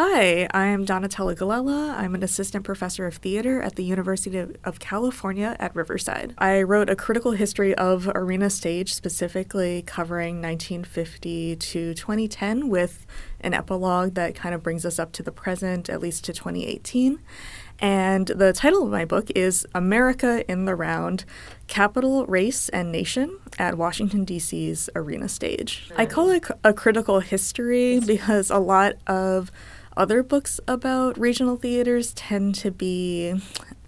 Hi, I'm Donatella Galella. I'm an assistant professor of theater at the University of California at Riverside. I wrote a critical history of arena stage, specifically covering 1950 to 2010, with an epilogue that kind of brings us up to the present, at least to 2018. And the title of my book is America in the Round Capital, Race, and Nation at Washington, D.C.'s Arena Stage. I call it a critical history because a lot of other books about regional theaters tend to be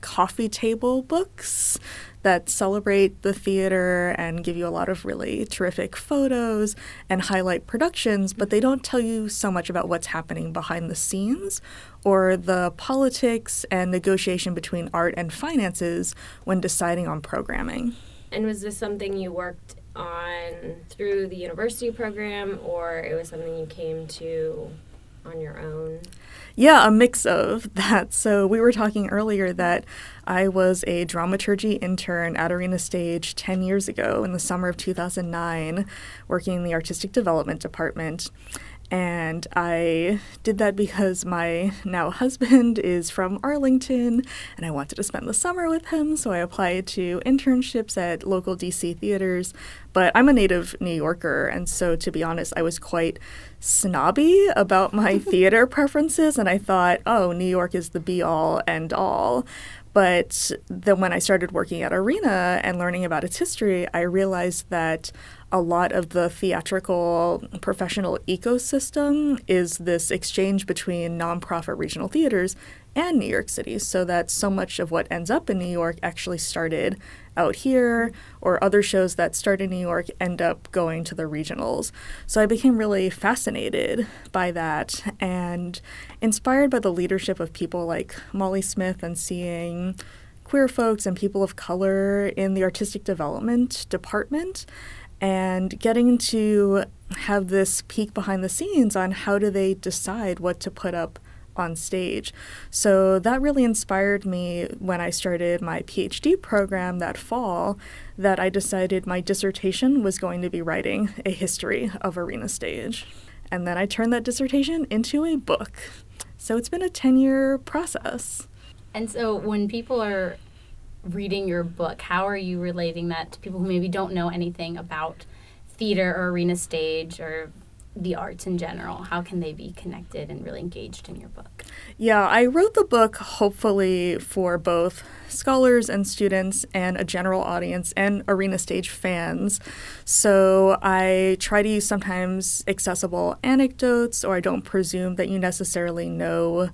coffee table books that celebrate the theater and give you a lot of really terrific photos and highlight productions, but they don't tell you so much about what's happening behind the scenes or the politics and negotiation between art and finances when deciding on programming. And was this something you worked on through the university program or it was something you came to on your own? Yeah, a mix of that. So we were talking earlier that I was a dramaturgy intern at Arena Stage 10 years ago in the summer of 2009, working in the artistic development department. And I did that because my now husband is from Arlington and I wanted to spend the summer with him. So I applied to internships at local DC theaters. But I'm a native New Yorker. And so, to be honest, I was quite snobby about my theater preferences. And I thought, oh, New York is the be all and all. But then when I started working at Arena and learning about its history, I realized that a lot of the theatrical professional ecosystem is this exchange between nonprofit regional theaters and New York City, so that so much of what ends up in New York actually started out here, or other shows that start in New York end up going to the regionals. So I became really fascinated by that and inspired by the leadership of people like Molly Smith and seeing queer folks and people of color in the artistic development department and getting to have this peek behind the scenes on how do they decide what to put up on stage. So that really inspired me when I started my PhD program that fall that I decided my dissertation was going to be writing a history of arena stage. And then I turned that dissertation into a book. So it's been a 10 year process. And so when people are reading your book, how are you relating that to people who maybe don't know anything about theater or arena stage or the arts in general? How can they be connected and really engaged in your book? Yeah, I wrote the book hopefully for both scholars and students and a general audience and arena stage fans. So I try to use sometimes accessible anecdotes, or I don't presume that you necessarily know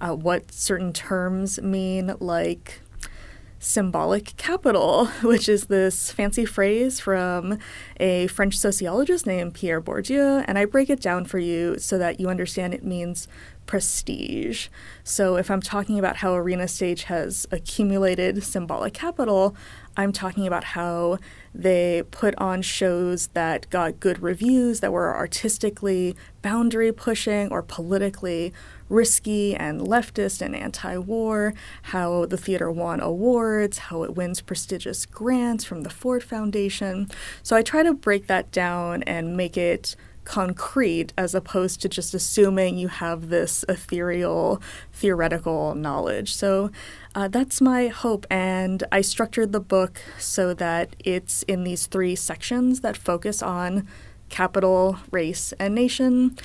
uh, what certain terms mean, like symbolic capital, which is this fancy phrase from a French sociologist named Pierre Bourdieu. And I break it down for you so that you understand it means prestige. So if I'm talking about how Arena Stage has accumulated symbolic capital, I'm talking about how they put on shows that got good reviews, that were artistically boundary pushing or politically risky and leftist and anti war, how the theater won awards, how it wins prestigious grants from the Ford Foundation. So I try to break that down and make it concrete as opposed to just assuming you have this ethereal theoretical knowledge. So uh, that's my hope. And I structured the book so that it's in these three sections that focus on capital, race, and nation.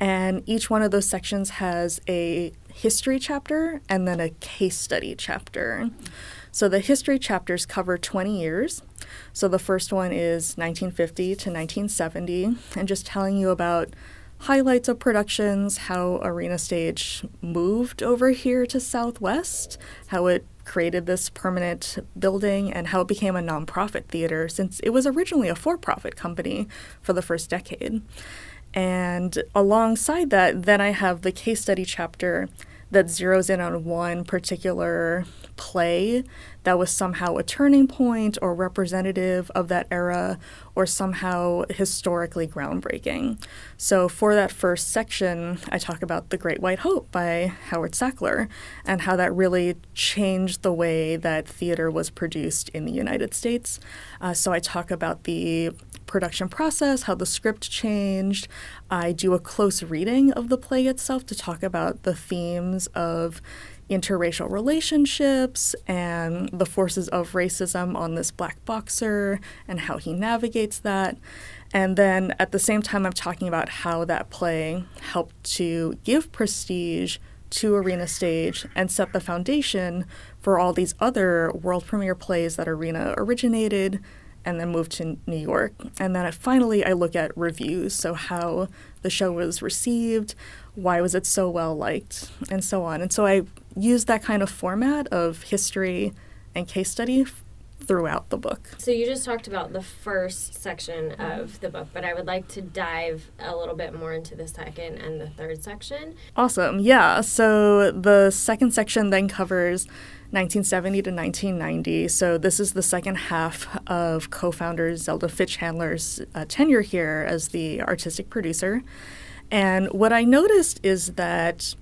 And each one of those sections has a history chapter and then a case study chapter. So the history chapters cover 20 years. So the first one is 1950 to 1970, and just telling you about highlights of productions, how Arena Stage moved over here to Southwest, how it created this permanent building, and how it became a nonprofit theater since it was originally a for profit company for the first decade. And alongside that, then I have the case study chapter that zeroes in on one particular play that was somehow a turning point or representative of that era or somehow historically groundbreaking. So, for that first section, I talk about The Great White Hope by Howard Sackler and how that really changed the way that theater was produced in the United States. Uh, so, I talk about the production process, how the script changed. I do a close reading of the play itself to talk about the themes of interracial relationships and the forces of racism on this black boxer and how he navigates that. And then at the same time, I'm talking about how that play helped to give prestige to Arena Stage and set the foundation for all these other world premiere plays that Arena originated and then moved to New York. And then finally, I look at reviews, so how the show was received, why was it so well liked, and so on. And so I use that kind of format of history and case study throughout the book. So you just talked about the first section of the book, but I would like to dive a little bit more into the second and the third section. Awesome. Yeah. So the second section then covers 1970 to 1990. So this is the second half of co-founder Zelda Fichandler's uh, tenure here as the artistic producer. And what I noticed is that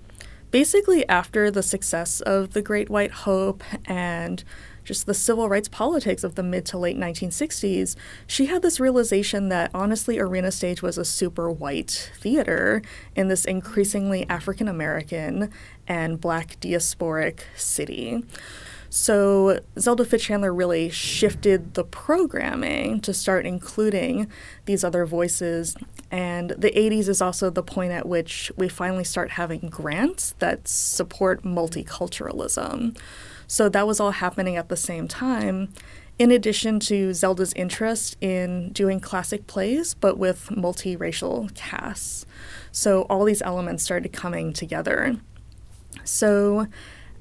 basically after the success of The Great White Hope and just the civil rights politics of the mid to late 1960s, she had this realization that honestly, Arena Stage was a super white theater in this increasingly African American and black diasporic city. So Zelda Fichandler really shifted the programming to start including these other voices. And the 80s is also the point at which we finally start having grants that support multiculturalism. So that was all happening at the same time, in addition to Zelda's interest in doing classic plays, but with multiracial casts. So all these elements started coming together. So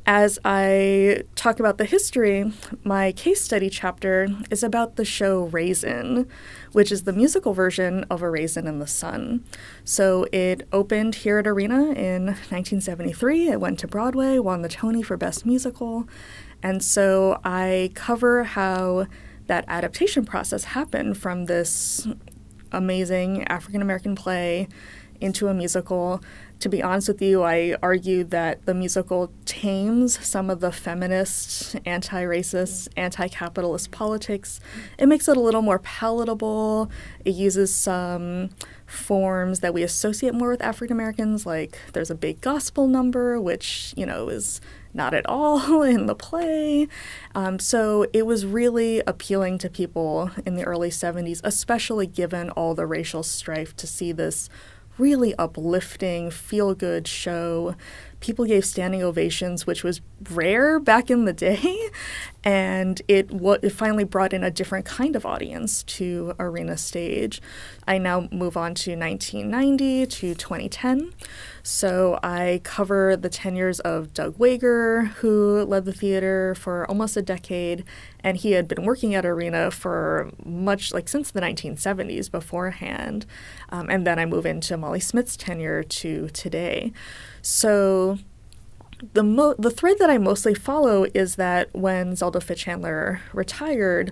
as I talk about the history, my case study chapter is about the show Raisin, which is the musical version of A Raisin in the Sun. So it opened here at Arena in 1973. It went to Broadway, won the Tony for Best Musical. And so I cover how that adaptation process happened from this amazing African American play into a musical to be honest with you, I argue that the musical tames some of the feminist, anti racist, anti capitalist politics. It makes it a little more palatable. It uses some forms that we associate more with African Americans, like there's a big gospel number, which, you know, is not at all in the play. Um, so it was really appealing to people in the early 70s, especially given all the racial strife, to see this really uplifting, feel good show. People gave standing ovations, which was rare back in the day, and it w- it finally brought in a different kind of audience to arena stage. I now move on to 1990 to 2010. So I cover the tenures of Doug Wager, who led the theater for almost a decade, and he had been working at Arena for much like since the 1970s beforehand. Um, and then I move into Molly Smith's tenure to today. So the mo- the thread that I mostly follow is that when Zelda Fichandler retired,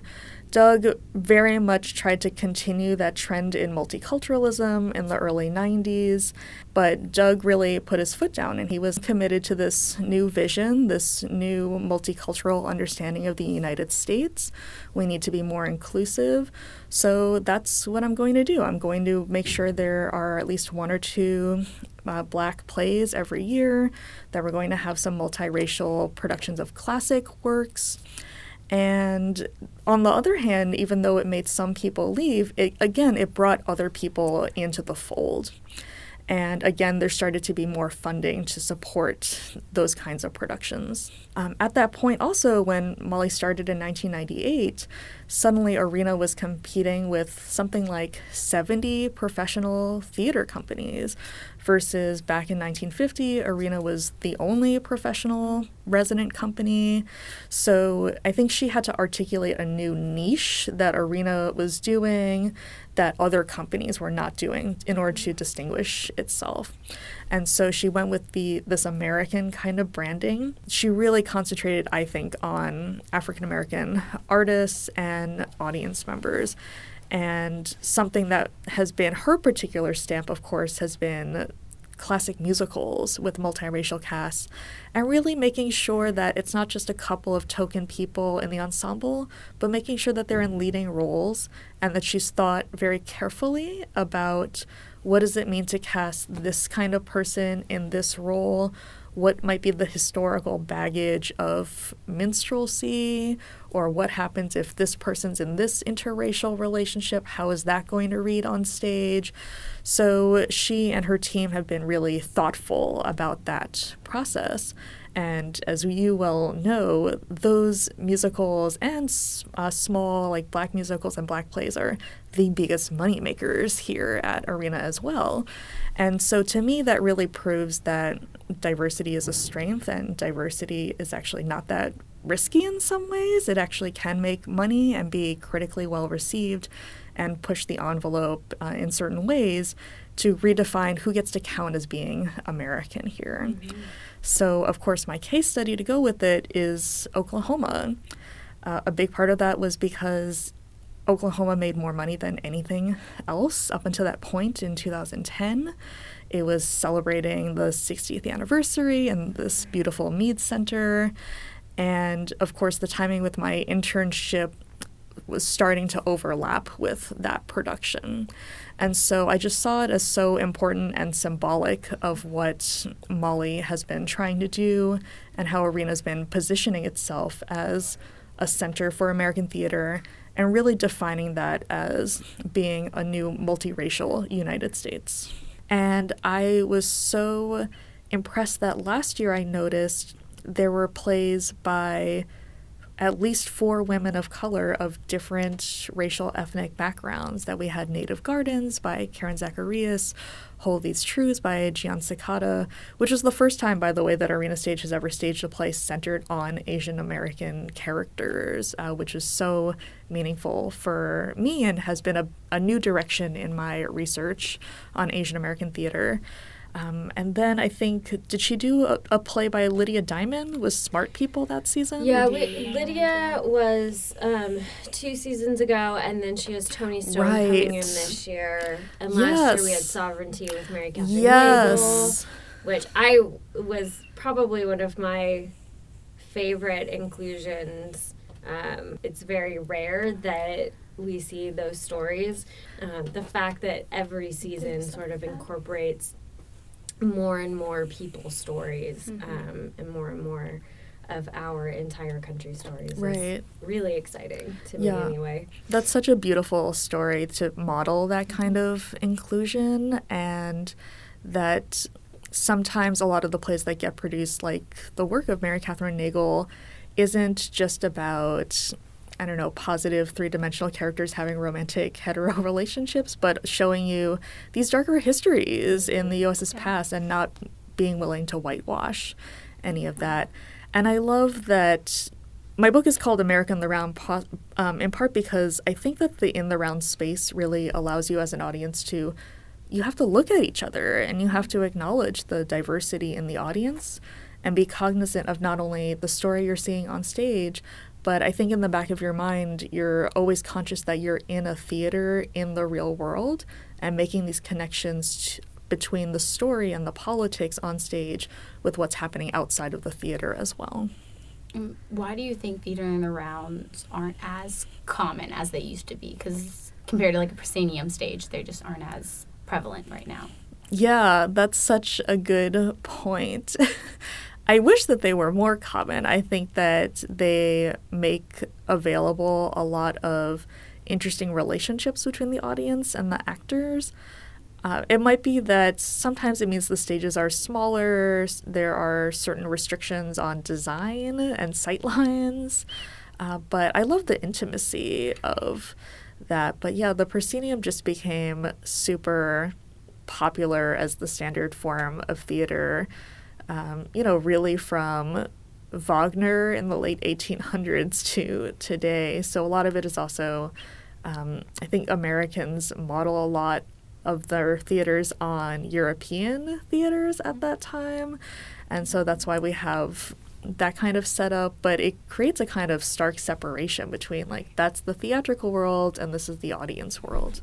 Doug very much tried to continue that trend in multiculturalism in the early 90s, but Doug really put his foot down and he was committed to this new vision, this new multicultural understanding of the United States. We need to be more inclusive. So that's what I'm going to do. I'm going to make sure there are at least one or two uh, black plays every year, that we're going to have some multiracial productions of classic works. And on the other hand, even though it made some people leave, it, again, it brought other people into the fold. And again, there started to be more funding to support those kinds of productions. Um, at that point, also, when Molly started in 1998, suddenly Arena was competing with something like 70 professional theater companies versus back in 1950, Arena was the only professional resident company. So I think she had to articulate a new niche that Arena was doing that other companies were not doing in order to distinguish itself. And so she went with the this American kind of branding. She really concentrated, I think, on African American artists and audience members. And something that has been her particular stamp, of course, has been classic musicals with multiracial casts and really making sure that it's not just a couple of token people in the ensemble, but making sure that they're in leading roles and that she's thought very carefully about what does it mean to cast this kind of person in this role? What might be the historical baggage of minstrelsy? Or what happens if this person's in this interracial relationship? How is that going to read on stage? So she and her team have been really thoughtful about that process. And as you well know, those musicals and uh, small, like black musicals and black plays are the biggest money makers here at Arena as well. And so to me, that really proves that diversity is a strength and diversity is actually not that risky in some ways. It actually can make money and be critically well received and push the envelope uh, in certain ways to redefine who gets to count as being American here. Mm-hmm. So, of course, my case study to go with it is Oklahoma. Uh, a big part of that was because Oklahoma made more money than anything else up until that point in 2010. It was celebrating the 60th anniversary and this beautiful Mead Center. And of course, the timing with my internship was starting to overlap with that production. And so I just saw it as so important and symbolic of what Molly has been trying to do and how Arena's been positioning itself as a center for American theater and really defining that as being a new multiracial United States. And I was so impressed that last year I noticed there were plays by at least four women of color of different racial ethnic backgrounds. That we had Native Gardens by Karen Zacharias, Hold These Truths by Jeanne Sakata, which was the first time, by the way, that Arena Stage has ever staged a play centered on Asian American characters, uh, which is so meaningful for me and has been a, a new direction in my research on Asian American theater. Um, and then I think did she do a, a, play by Lydia Diamond with Smart People that season? Yeah, we, Lydia was um, two seasons ago, and then she has Toni Stone right. coming in this year. And last year we had Sovereignty with Mary Kathryn yes. which I was probably one of my favorite inclusions. Um, it's very rare that we see those stories. Um, the fact that every season sort of incorporates more and more people's stories mm-hmm. um, and more and more of our entire country stories. Right. really exciting to yeah. me anyway. That's such a beautiful story to model that kind of inclusion and that sometimes a lot of the plays that get produced, like the work of Mary Kathryn Nagle isn't just about I don't know, positive three dimensional characters having romantic hetero relationships, but showing you these darker histories in the US's yeah. past and not being willing to whitewash any of that. And I love that my book is called America in the Round, um, in part because I think that the in the round space really allows you as an audience to, you have to look at each other and you have to acknowledge the diversity in the audience and be cognizant of not only the story you're seeing on stage, but I think in the back of your mind, you're always conscious that you're in a theater in the real world and making these connections t- between the story and the politics on stage with what's happening outside of the theater as well. Mm, why do you think theater in the rounds aren't as common as they used to be? Because compared to like a proscenium stage, they just aren't as prevalent right now. Yeah, that's such a good point. I wish that they were more common. I think that they make available a lot of interesting relationships between the audience and the actors. Uh, it might be that sometimes it means the stages are smaller, there are certain restrictions on design and sightlines, uh, but I love the intimacy of that. But yeah, the proscenium just became super popular as the standard form of theater um, you know, really from Wagner in the late 1800s to today. So a lot of it is also, um, I think Americans model a lot of their theaters on European theaters at that time. And so that's why we have that kind of setup, but it creates a kind of stark separation between like that's the theatrical world and this is the audience world.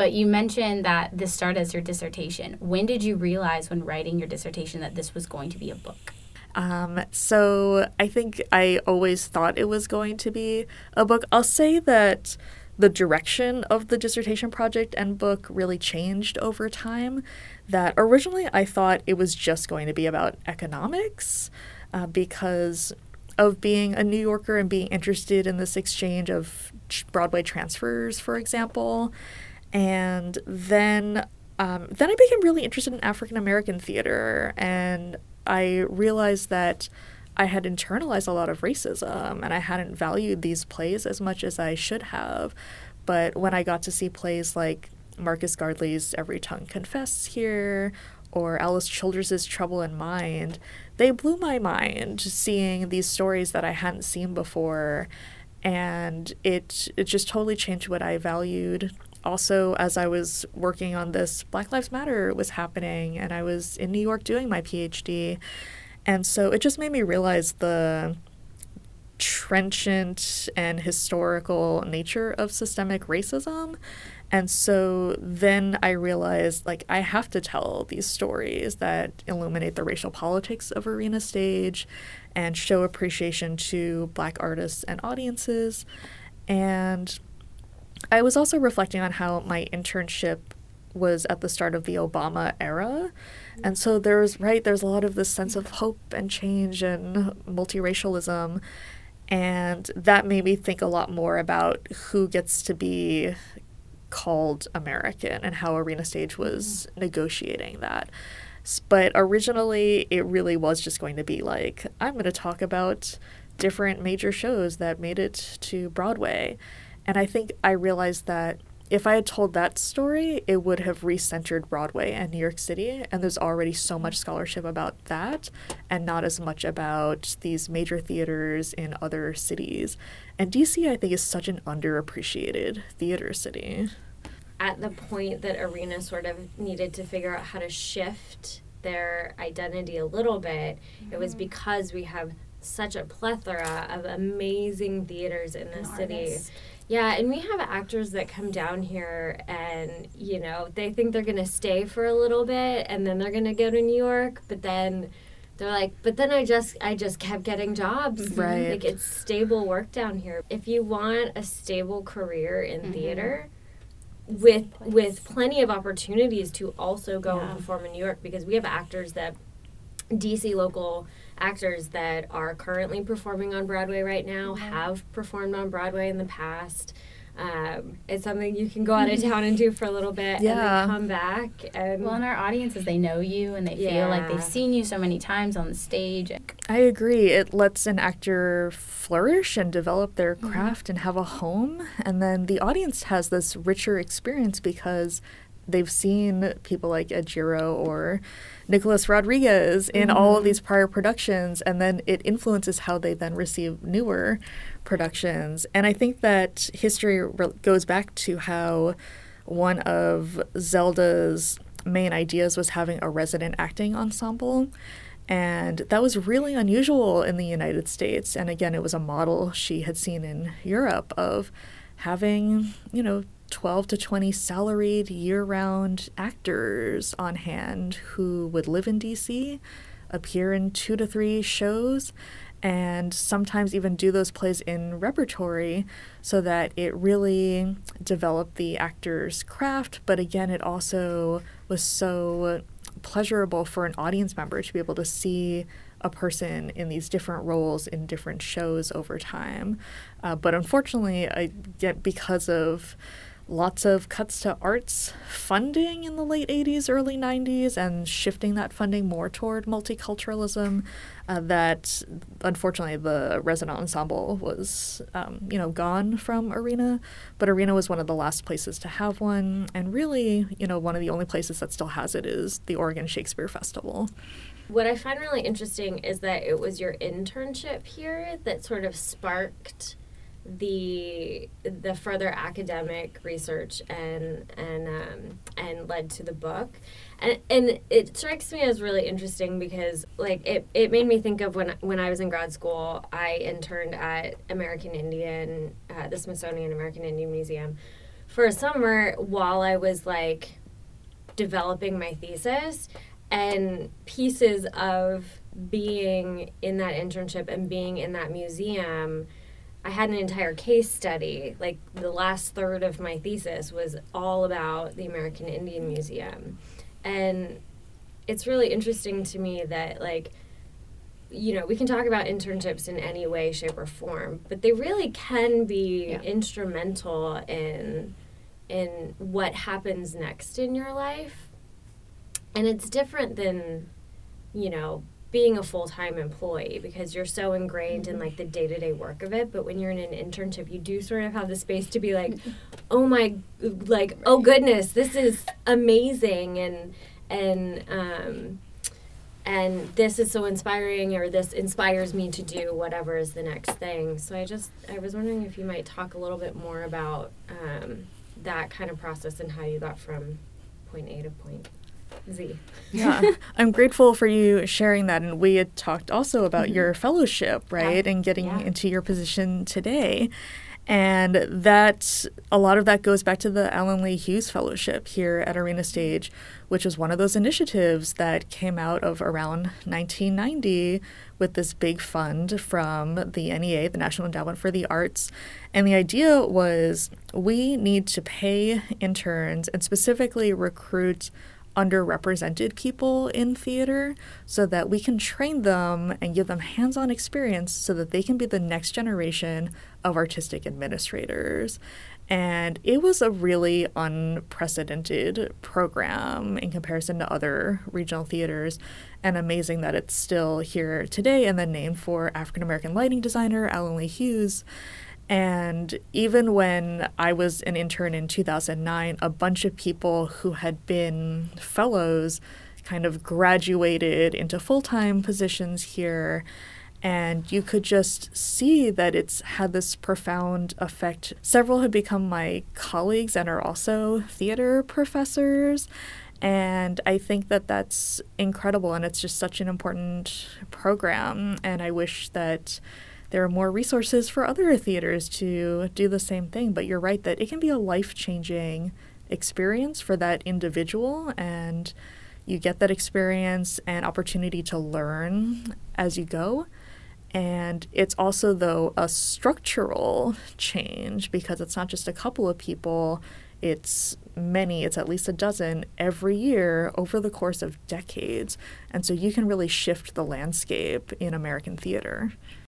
But you mentioned that this started as your dissertation. When did you realize when writing your dissertation that this was going to be a book? Um, so I think I always thought it was going to be a book. I'll say that the direction of the dissertation project and book really changed over time. That originally I thought it was just going to be about economics uh, because of being a New Yorker and being interested in this exchange of Broadway transfers, for example. And then um, then I became really interested in African American theater, and I realized that I had internalized a lot of racism and I hadn't valued these plays as much as I should have. But when I got to see plays like Marcus Gardley's Every Tongue Confesses here or Alice Childress's Trouble in Mind, they blew my mind seeing these stories that I hadn't seen before. And it it just totally changed what I valued. Also, as I was working on this, Black Lives Matter was happening, and I was in New York doing my PhD. And so it just made me realize the trenchant and historical nature of systemic racism. And so then I realized like I have to tell these stories that illuminate the racial politics of arena stage and show appreciation to black artists and audiences. And I was also reflecting on how my internship was at the start of the Obama era. And so there's, right, there's a lot of this sense of hope and change and multiracialism. And that made me think a lot more about who gets to be called American and how Arena Stage was mm. negotiating that. But originally, it really was just going to be like, I'm going to talk about different major shows that made it to Broadway. And I think I realized that if I had told that story, it would have recentered Broadway and New York City. And there's already so much scholarship about that, and not as much about these major theaters in other cities. And DC, I think, is such an underappreciated theater city. At the point that Arena sort of needed to figure out how to shift their identity a little bit, mm-hmm. it was mm-hmm. because we have such a plethora of amazing theaters in the city. Artists yeah, and we have actors that come down here and, you know, they think they're going to stay for a little bit and then they're going to go to New York, but then they're like, but then I just I just kept getting jobs. Right. Like it's stable work down here. If you want a stable career in mm-hmm. theater, with with plenty of opportunities to also go yeah. and perform in New York because we have actors that DC local actors that are currently performing on Broadway right now, mm-hmm. have performed on Broadway in the past. Um, it's something you can go out of town and do for a little bit yeah. and then come back. And well, in our audiences, they know you and they yeah. feel like they've seen you so many times on the stage. I agree. It lets an actor flourish and develop their mm-hmm. craft mm-hmm. and have a home. And then the audience has this richer experience because they've seen people like Ed Gero or Nicholas Rodriguez in mm-hmm. all of these prior productions, and then it influences how they then receive newer productions. And I think that history re- goes back to how one of Zelda's main ideas was having a resident acting ensemble. And that was really unusual in the United States. And again, it was a model she had seen in Europe of having, you know, 12 to 20 salaried year round actors on hand who would live in DC, appear in two to three shows, and sometimes even do those plays in repertory so that it really developed the actor's craft. But again, it also was so pleasurable for an audience member to be able to see a person in these different roles in different shows over time. Uh, but unfortunately, I get because of lots of cuts to arts funding in the late 80s, early 90s, and shifting that funding more toward multiculturalism. Uh, that unfortunately the resident ensemble was, um, you know, gone from Arena, but Arena was one of the last places to have one, and really, you know, one of the only places that still has it is the Oregon Shakespeare Festival. What I find really interesting is that it was your internship here that sort of sparked the the further academic research and and um, and led to the book. And and it strikes me as really interesting because like it, it made me think of when when I was in grad school I interned at American Indian uh, the Smithsonian American Indian Museum for a summer while I was like developing my thesis and pieces of being in that internship and being in that museum I had an entire case study. Like the last third of my thesis was all about the American Indian Museum. And it's really interesting to me that like you know, we can talk about internships in any way, shape, or form, but they really can be yeah. instrumental in in what happens next in your life. And it's different than, you know, being a full-time employee because you're so ingrained mm-hmm. in like the day-to-day work of it but when you're in an internship you do sort of have the space to be like oh my like oh goodness this is amazing and and um and this is so inspiring or this inspires me to do whatever is the next thing so i just i was wondering if you might talk a little bit more about um, that kind of process and how you got from point a to point Z. Yeah, I'm grateful for you sharing that. And we had talked also about mm-hmm. your fellowship, right? Yeah. And getting yeah. into your position today. And that a lot of that goes back to the Allen Lee Hughes Fellowship here at Arena Stage, which was one of those initiatives that came out of around 1990 with this big fund from the NEA, the National Endowment for the Arts. And the idea was we need to pay interns and specifically recruit underrepresented people in theater so that we can train them and give them hands on experience so that they can be the next generation of artistic administrators. And it was a really unprecedented program in comparison to other regional theaters, and amazing that it's still here today and then named for African American lighting designer Allen Lee Hughes. And even when I was an intern in 2009, a bunch of people who had been fellows kind of graduated into full time positions here. And you could just see that it's had this profound effect. Several have become my colleagues and are also theater professors. And I think that that's incredible. And it's just such an important program. And I wish that there are more resources for other theaters to do the same thing. But you're right that it can be a life changing experience for that individual and you get that experience and opportunity to learn as you go. And it's also, though, a structural change because it's not just a couple of people, it's many, it's at least a dozen every year over the course of decades. And so you can really shift the landscape in American theater.